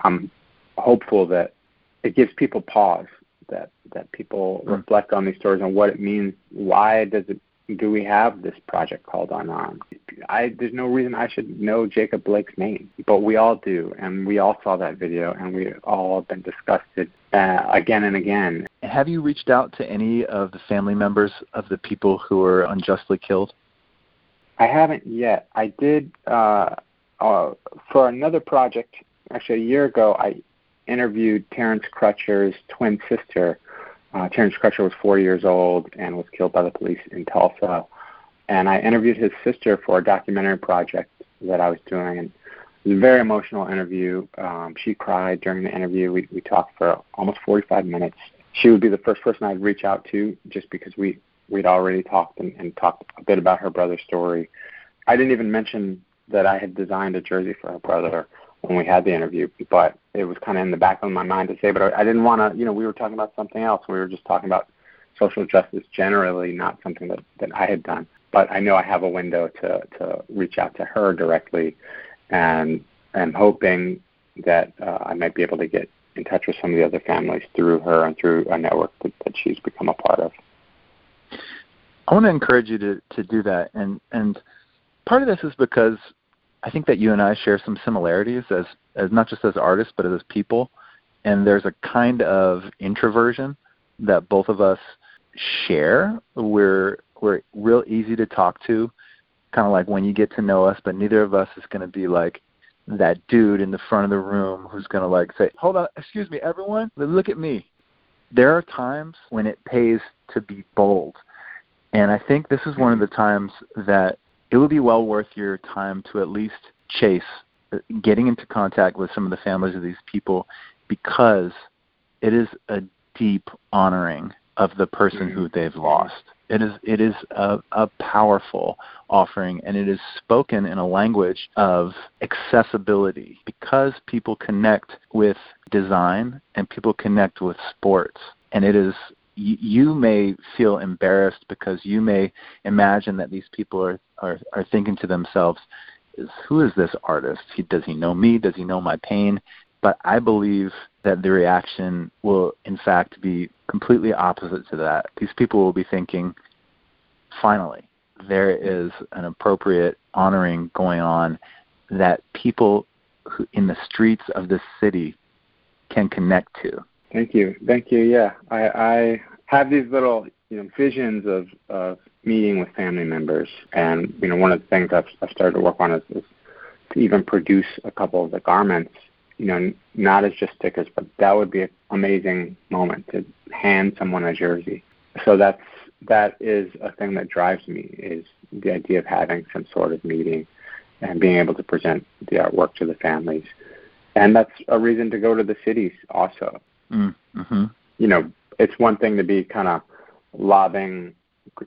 I'm hopeful that it gives people pause that that people mm. reflect on these stories and what it means. Why does it do we have this project called Unarmed? I there's no reason I should know Jacob Blake's name, but we all do, and we all saw that video, and we all have been disgusted uh, again and again. Have you reached out to any of the family members of the people who were unjustly killed? I haven't yet. I did uh, uh, for another project. Actually, a year ago, I interviewed Terrence Crutcher's twin sister. Uh, Terrence Crutcher was four years old and was killed by the police in Tulsa. And I interviewed his sister for a documentary project that I was doing. And it was a very emotional interview. Um, she cried during the interview. We, we talked for almost 45 minutes. She would be the first person I'd reach out to just because we, we'd already talked and, and talked a bit about her brother's story. I didn't even mention that I had designed a jersey for her brother when we had the interview, but it was kind of in the back of my mind to say. But I I didn't want to, you know, we were talking about something else. We were just talking about social justice generally, not something that that I had done. But I know I have a window to to reach out to her directly, and I'm hoping that uh, I might be able to get in touch with some of the other families through her and through a network that, that she's become a part of. I want to encourage you to to do that, and and part of this is because I think that you and I share some similarities as as not just as artists but as people, and there's a kind of introversion that both of us share. We're we're real easy to talk to, kind of like when you get to know us, but neither of us is going to be like that dude in the front of the room who's going to like say, "Hold on, excuse me, everyone, look at me." There are times when it pays to be bold. And I think this is one of the times that it would be well worth your time to at least chase uh, getting into contact with some of the families of these people because it is a deep honoring of the person mm-hmm. who they've lost. It is it is a, a powerful offering and it is spoken in a language of accessibility because people connect with design and people connect with sports and it is you, may feel embarrassed because you may imagine that these people are, are, are thinking to themselves, who is this artist? Does he know me? Does he know my pain? But I believe that the reaction will, in fact, be completely opposite to that. These people will be thinking, finally, there is an appropriate honoring going on that people who, in the streets of this city can connect to. Thank you, thank you. Yeah, I, I have these little you know visions of of meeting with family members, and you know one of the things I've, I've started to work on is, is to even produce a couple of the garments. You know, not as just stickers, but that would be an amazing moment to hand someone a jersey. So that's that is a thing that drives me is the idea of having some sort of meeting and being able to present the artwork to the families. And that's a reason to go to the cities also. Mm, mm-hmm. You know, it's one thing to be kind of lobbing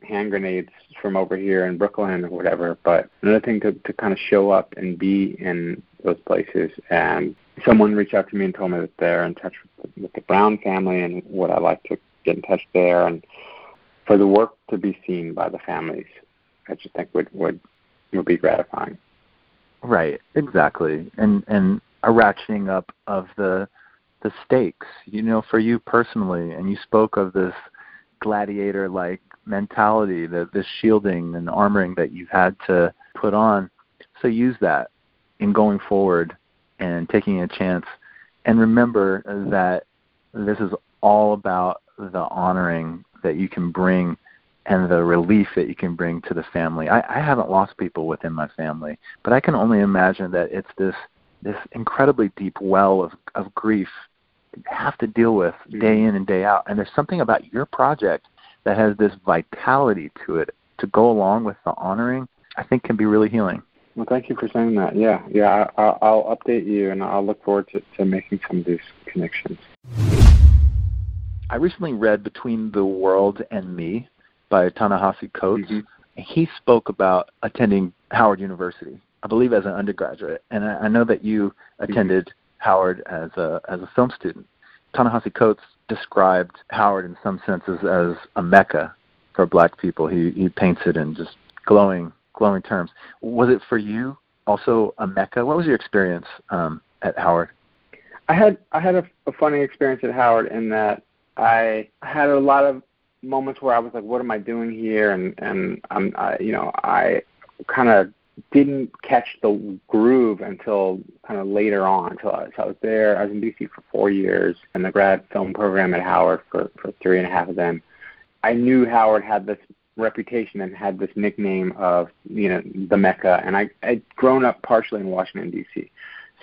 hand grenades from over here in Brooklyn or whatever, but another thing to, to kind of show up and be in those places. And someone reached out to me and told me that they're in touch with, with the Brown family and would I like to get in touch there and for the work to be seen by the families, I just think would would would be gratifying. Right, exactly, and and a ratcheting up of the the stakes, you know, for you personally. And you spoke of this gladiator like mentality, the this shielding and armoring that you've had to put on. So use that in going forward and taking a chance. And remember that this is all about the honoring that you can bring and the relief that you can bring to the family. I, I haven't lost people within my family, but I can only imagine that it's this this incredibly deep well of, of grief have to deal with day mm-hmm. in and day out. And there's something about your project that has this vitality to it to go along with the honoring. I think can be really healing. Well, thank you for saying that. Yeah, yeah, I, I'll update you, and I'll look forward to, to making some of these connections. I recently read Between the World and Me by Ta-Nehisi Coates. Mm-hmm. He spoke about attending Howard University, I believe, as an undergraduate. And I, I know that you mm-hmm. attended. Howard as a as a film student. Ta-Nehisi Coates described Howard in some senses as a mecca for Black people. He he paints it in just glowing glowing terms. Was it for you also a mecca? What was your experience um, at Howard? I had I had a, a funny experience at Howard in that I had a lot of moments where I was like, "What am I doing here?" and and I'm I, you know I kind of didn't catch the groove until kind of later on. Until I, so I was there. I was in DC for four years in the grad film program at Howard for for three and a half of them. I knew Howard had this reputation and had this nickname of you know the Mecca, and I I'd grown up partially in Washington D.C.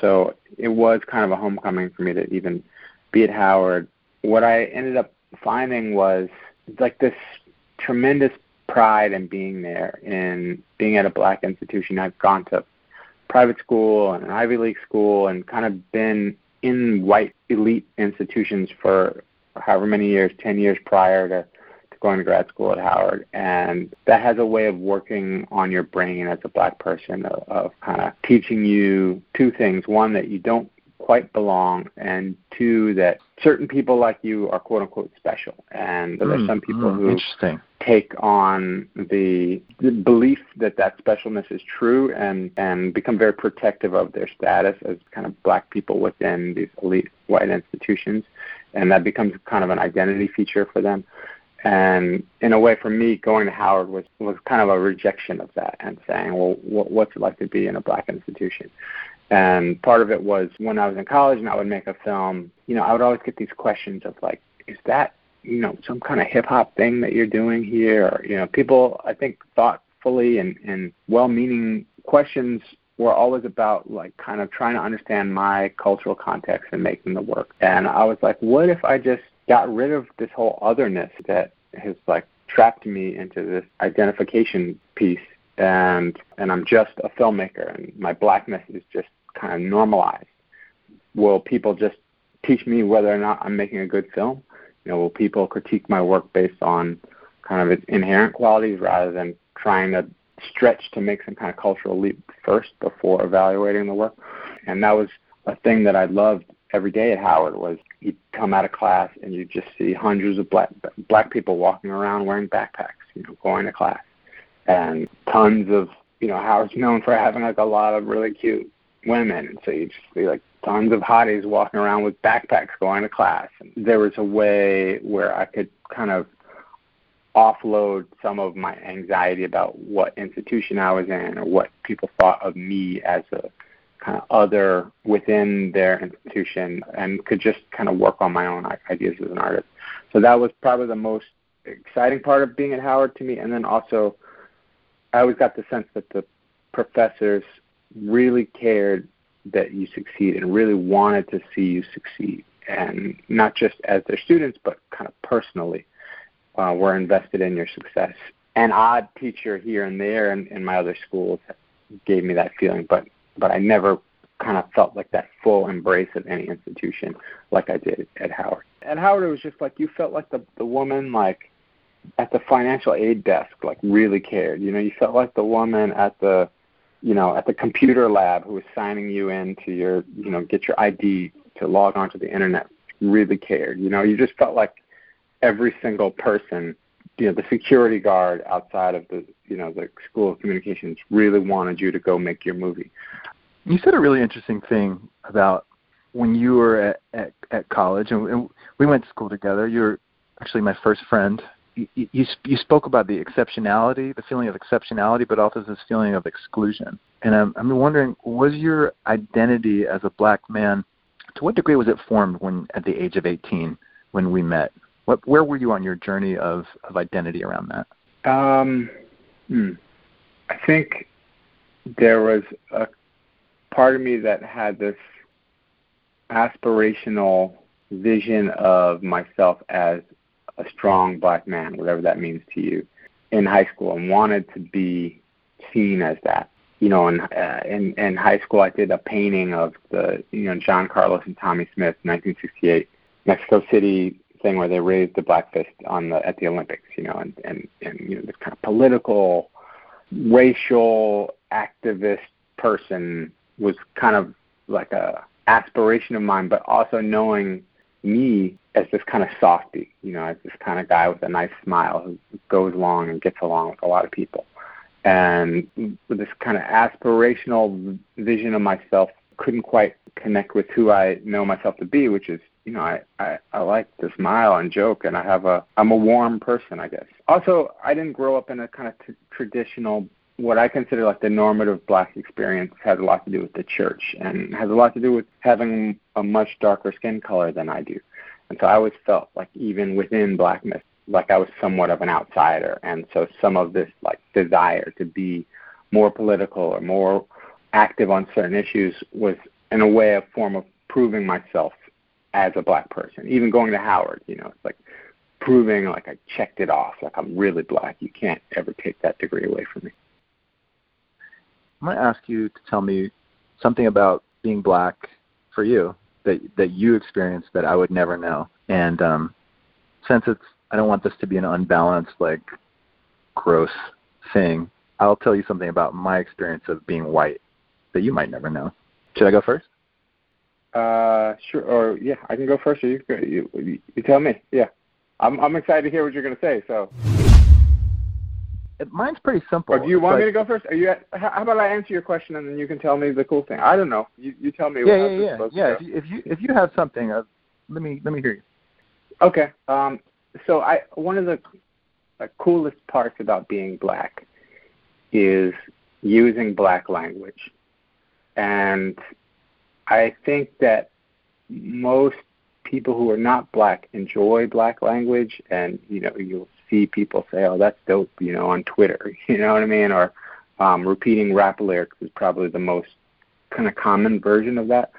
So it was kind of a homecoming for me to even be at Howard what I ended up finding was like this tremendous pride in being there and being at a black institution. I've gone to private school and an Ivy League school and kind of been in white elite institutions for however many years, 10 years prior to, to going to grad school at Howard. And that has a way of working on your brain as a black person of, of kind of teaching you two things. One, that you don't quite belong, and two, that certain people like you are quote unquote special. And there mm, are some people mm, who take on the, the belief that that specialness is true and, and become very protective of their status as kind of black people within these elite white institutions. And that becomes kind of an identity feature for them. And in a way, for me, going to Howard was was kind of a rejection of that and saying, well, what, what's it like to be in a black institution? And part of it was when I was in college and I would make a film, you know, I would always get these questions of like, is that, you know, some kind of hip hop thing that you're doing here? Or, you know, people, I think, thoughtfully and, and well meaning questions were always about like kind of trying to understand my cultural context and making the work. And I was like, what if I just got rid of this whole otherness that has like trapped me into this identification piece and and I'm just a filmmaker and my blackness is just kind of normalized? Will people just teach me whether or not I'm making a good film? You know, will people critique my work based on kind of its inherent qualities rather than trying to stretch to make some kind of cultural leap first before evaluating the work? And that was a thing that I loved every day at Howard was you'd come out of class and you'd just see hundreds of black black people walking around wearing backpacks, you know, going to class, and tons of you know Howard's known for having like a lot of really cute women, and so you just see like tons of hotties walking around with backpacks going to class. And there was a way where I could kind of offload some of my anxiety about what institution I was in or what people thought of me as a kind of other within their institution and could just kind of work on my own ideas as an artist. So that was probably the most exciting part of being at Howard to me. And then also, I always got the sense that the professors really cared that you succeed and really wanted to see you succeed, and not just as their students, but kind of personally, uh, were invested in your success. An odd teacher here and there in, in my other schools gave me that feeling, but but I never kind of felt like that full embrace of any institution like I did at Howard. At Howard, it was just like you felt like the the woman like at the financial aid desk like really cared. You know, you felt like the woman at the you know, at the computer lab who was signing you in to your, you know, get your ID to log onto the internet really cared. You know, you just felt like every single person, you know, the security guard outside of the, you know, the school of communications really wanted you to go make your movie. You said a really interesting thing about when you were at at, at college, and, and we went to school together. You were actually my first friend you, you spoke about the exceptionality, the feeling of exceptionality, but also this feeling of exclusion. And I'm, I'm wondering, was your identity as a black man, to what degree was it formed when at the age of 18 when we met? What, where were you on your journey of, of identity around that? Um, hmm. I think there was a part of me that had this aspirational vision of myself as a strong black man, whatever that means to you, in high school, and wanted to be seen as that. You know, in uh, in, in high school, I did a painting of the you know John Carlos and Tommie Smith, 1968, Mexico City thing where they raised the black fist on the at the Olympics. You know, and and and you know this kind of political, racial activist person was kind of like a aspiration of mine, but also knowing me as this kind of softy, you know, as this kind of guy with a nice smile who goes along and gets along with a lot of people. And with this kind of aspirational vision of myself couldn't quite connect with who I know myself to be, which is, you know, I, I, I like to smile and joke and I have a, I'm a warm person, I guess. Also, I didn't grow up in a kind of t- traditional what I consider like the normative black experience has a lot to do with the church and has a lot to do with having a much darker skin color than I do. And so I always felt like even within blackness, like I was somewhat of an outsider. And so some of this like desire to be more political or more active on certain issues was in a way a form of proving myself as a black person. Even going to Howard, you know, it's like proving like I checked it off, like I'm really black. You can't ever take that degree away from me. I'm going to ask you to tell me something about being black for you that that you experienced that I would never know. And um, since it's, I don't want this to be an unbalanced, like, gross thing. I'll tell you something about my experience of being white that you might never know. Should I go first? Uh, sure. Or yeah, I can go first. Or you, you, you tell me. Yeah, I'm I'm excited to hear what you're going to say. So mine's pretty simple. Or do you want me to go first? Are you? At, how about I answer your question and then you can tell me the cool thing? I don't know. You you tell me. Yeah, yeah, yeah. Yeah. If you, if you if you have something, uh, let me let me hear you. Okay. Um. So I one of the the coolest parts about being black is using black language, and I think that most people who are not black enjoy black language, and you know you'll see people say, "Oh, that's dope," you know, on Twitter. You know what I mean? Or um, repeating rap lyrics is probably the most kind of common version of that.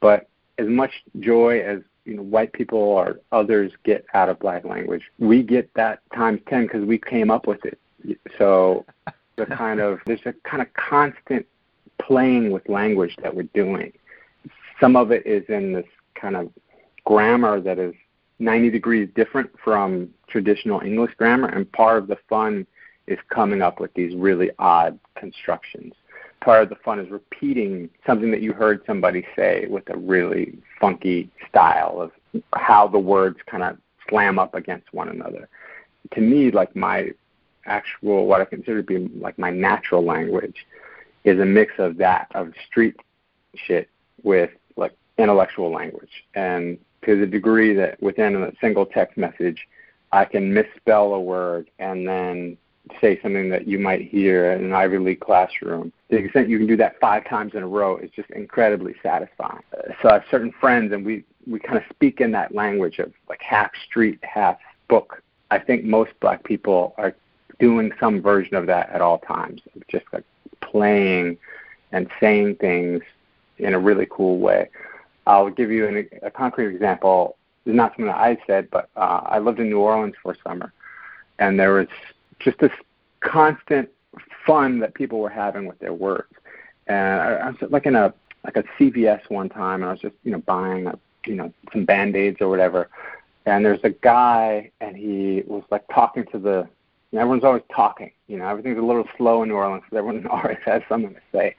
But as much joy as you know white people or others get out of black language, we get that times ten because we came up with it. So the kind of there's a kind of constant playing with language that we're doing. Some of it is in this kind of grammar that is 90 degrees different from traditional English grammar, and part of the fun is coming up with these really odd constructions. Part of the fun is repeating something that you heard somebody say with a really funky style of how the words kind of slam up against one another. To me, like my actual, what I consider to be like my natural language, is a mix of that, of street shit with like intellectual language. And to the degree that within a single text message, I can misspell a word and then say something that you might hear in an Ivy League classroom. The extent you can do that five times in a row is just incredibly satisfying. So I have certain friends, and we we kind of speak in that language of like half street, half book. I think most black people are doing some version of that at all times, just like playing and saying things in a really cool way. I'll give you an, a concrete example. It's not something that I said, but uh, I lived in New Orleans for a summer, and there was just this constant fun that people were having with their words. And I, I was like in a like a CVS one time, and I was just you know buying a, you know some band aids or whatever. And there's a guy, and he was like talking to the. Everyone's always talking. You know, everything's a little slow in New Orleans everyone always has something to say.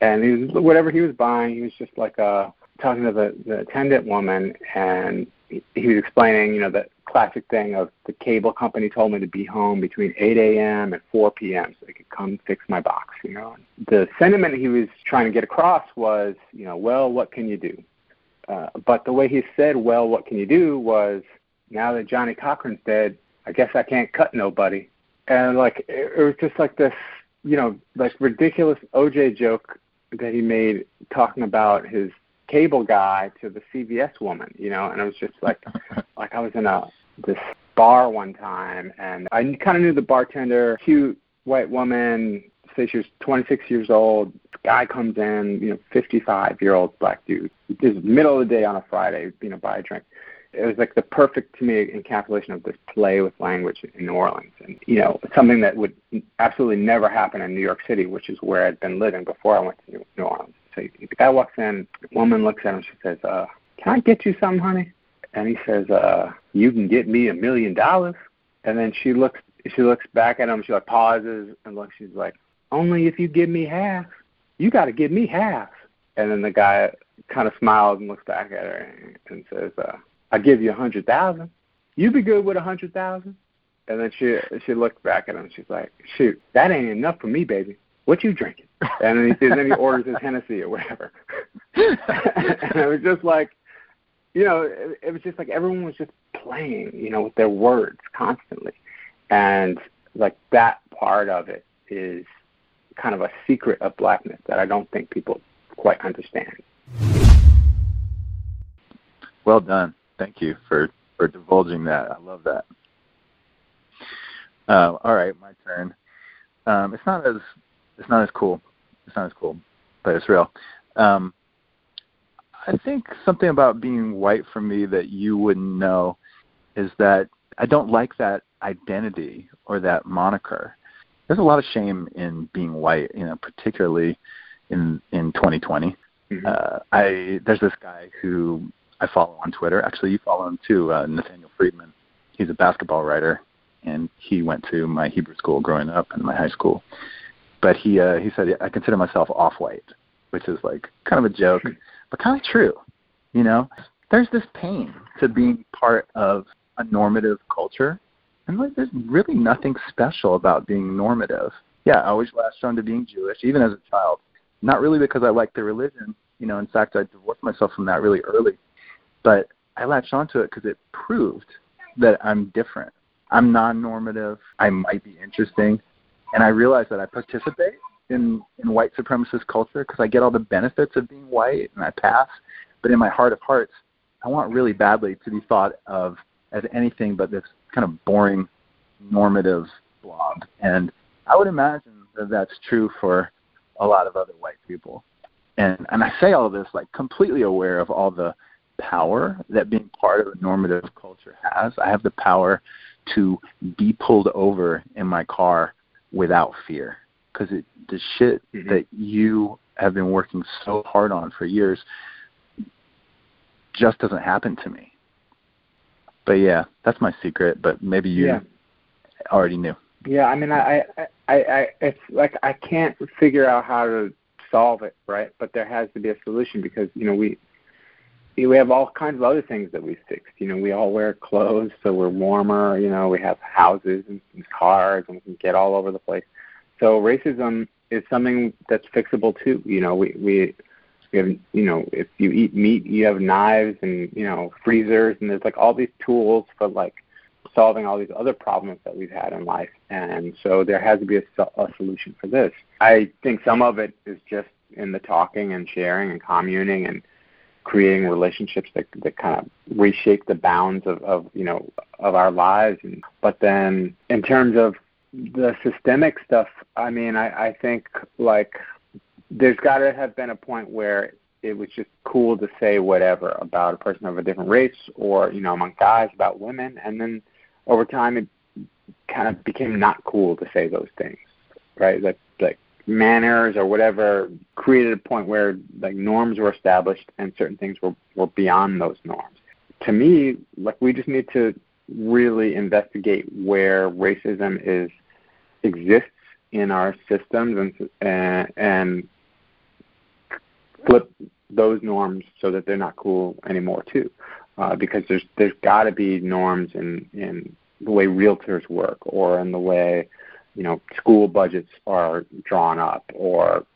And he was whatever he was buying, he was just like uh talking to the, the attendant woman, and he, was explaining, you know, the classic thing of the cable company told me to be home between 8 a.m. and 4 p.m. so they could come fix my box, you know. The sentiment he was trying to get across was, you know, well, what can you do? Uh, but the way he said, well, what can you do was, now that Johnnie Cochran's dead, I guess I can't cut nobody. And like, it, it was just like this, you know, like ridiculous OJ joke that he made talking about his cable guy to the CVS woman, you know, and it was just like like I was in a this bar one time, and I kind of knew the bartender, cute white woman, say she was 26 years old. Guy comes in, you know, 55 year old black dude. This middle of the day on a Friday, you know, buy a drink. It was like the perfect to me encapsulation of this play with language in New Orleans, and you know, something that would absolutely never happen in New York City, which is where I'd been living before I went to New Orleans. So the guy walks in, woman looks at him, she says, uh, "Can I get you something, honey?" And he says, uh, "You can get me a million dollars." And then she looks, she looks back at him. She like pauses and looks. She's like, "Only if you give me half. You got to give me half." And then the guy kind of smiles and looks back at her and says, uh, "I give you a hundred thousand. You be good with a hundred thousand. And then she she looked back at him. She's like, "Shoot, that ain't enough for me, baby. What you drinking?" And then he says, then he orders his Hennessy or whatever. and it was just like, you know, it, it was just like everyone was just playing, you know, with their words constantly, and like that part of it is kind of a secret of blackness that I don't think people quite understand. Well done. Thank you for for divulging that. I love that. Uh, all right, my turn. Um, it's not as it's not as cool. It's not as cool, but it's real. Um, I think something about being white for me that you wouldn't know is that I don't like that identity or that moniker. There's a lot of shame in being white, you know, particularly in in 2020. Mm-hmm. Uh, I there's this guy who I follow on Twitter. Actually, you follow him too, uh, Nathaniel Friedman. He's a basketball writer, and he went to my Hebrew school growing up and my high school. But he uh, he said I consider myself off-white, which is like kind of a joke, but kind of true. You know, there's this pain to being part of a normative culture, and like there's really nothing special about being normative. Yeah, I always latched on to being Jewish, even as a child. Not really because I liked the religion. You know, in fact, I divorced myself from that really early but I latched onto it because it proved that I'm different. I'm non-normative. I might be interesting, and I realize that I participate in in white supremacist culture because I get all the benefits of being white and I pass. But in my heart of hearts, I want really badly to be thought of as anything but this kind of boring normative blob. And I would imagine that that's true for a lot of other white people. And and I say all this like completely aware of all the power that being part of a normative culture has. I have the power to be pulled over in my car without fear because it the shit mm-hmm. that you have been working so hard on for years just doesn't happen to me. But yeah, that's my secret. But maybe you yeah. already knew. Yeah, I mean, I, I, I, I, it's like I can't figure out how to solve it, right? But there has to be a solution because you know we we have all kinds of other things that we fixed. You know, we all wear clothes so we're warmer. You know, we have houses and, and cars and we can get all over the place. So racism is something that's fixable too. You know, we we we have you know if you eat meat, you have knives and you know freezers and there's like all these tools for like solving all these other problems that we've had in life. And so there has to be a, a solution for this. I think some of it is just in the talking and sharing and communing and creating relationships that that kind of reshape the bounds of, of you know of our lives. And but then in terms of the systemic stuff i mean i i think like there's got to have been a point where it was just cool to say whatever about a person of a different race or you know among guys about women. And then over time it kind of became not cool to say those things right? Like manners or whatever created a point where like norms were established and certain things were, were beyond those norms. To me, like we just need to really investigate where racism is exists in our systems and and, and flip those norms so that they're not cool anymore too. Uh, because there's there's got to be norms in in the way realtors work or in the way you know, school budgets are drawn up or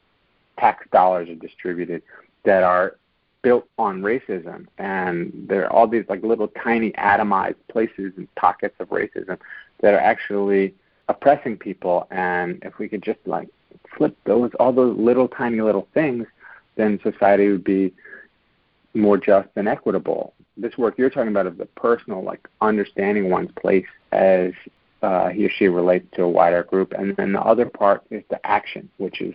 tax dollars are distributed that are built on racism. And there are all these like little tiny atomized places and pockets of racism that are actually oppressing people. And if we could just like flip those all those little tiny little things then society would be more just and equitable. This work you're talking about of the personal, like understanding one's place as uh, he or she relates to a wider group, and then the other part is the action, which is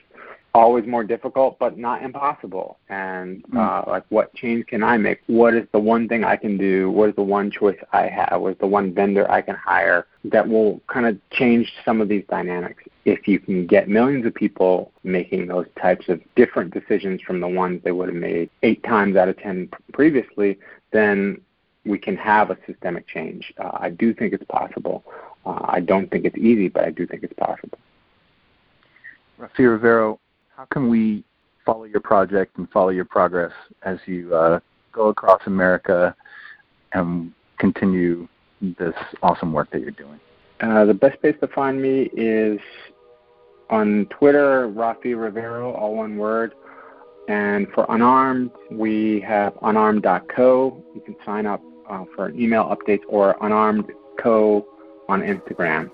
always more difficult but not impossible. And hmm. uh, like what change can i make? What is the one thing i can do? What is the one choice i have? What is the one vendor i can hire that will kind of change some of these dynamics? If you can get millions of people making those types of different decisions from the ones they would have made eight times out of ten previously then we can have a systemic change. Uh, i do think it's possible uh, i don't think it's easy but i do think it's possible Rafi Rivero, how can we follow your project and follow your progress as you uh, go across America and continue this awesome work that you're doing? Uh, the best place to find me is on Twitter, Rafi Rivero, all one word. And for Unarmed, we have unarmed.co. You can sign up uh, for email updates or unarmed.co on Instagram,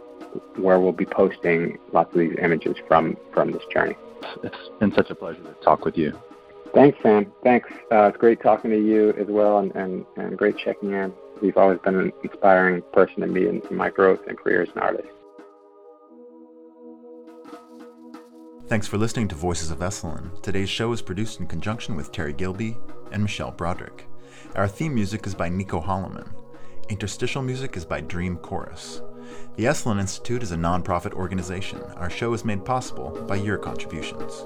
where we'll be posting lots of these images from, from this journey. It's been such a pleasure to talk with you. Thanks, Sam. Thanks. Uh, it's great talking to you as well, and, and, and great checking in. You've always been an inspiring person to me in, in my growth and career as an artist. Thanks for listening to Voices of Esalen. Today's show is produced in conjunction with Terry Gilby and Michelle Broderick. Our theme music is by Nico Holloman. Interstitial music is by Dream Chorus. The Esalen Institute is a nonprofit organization. Our show is made possible by your contributions.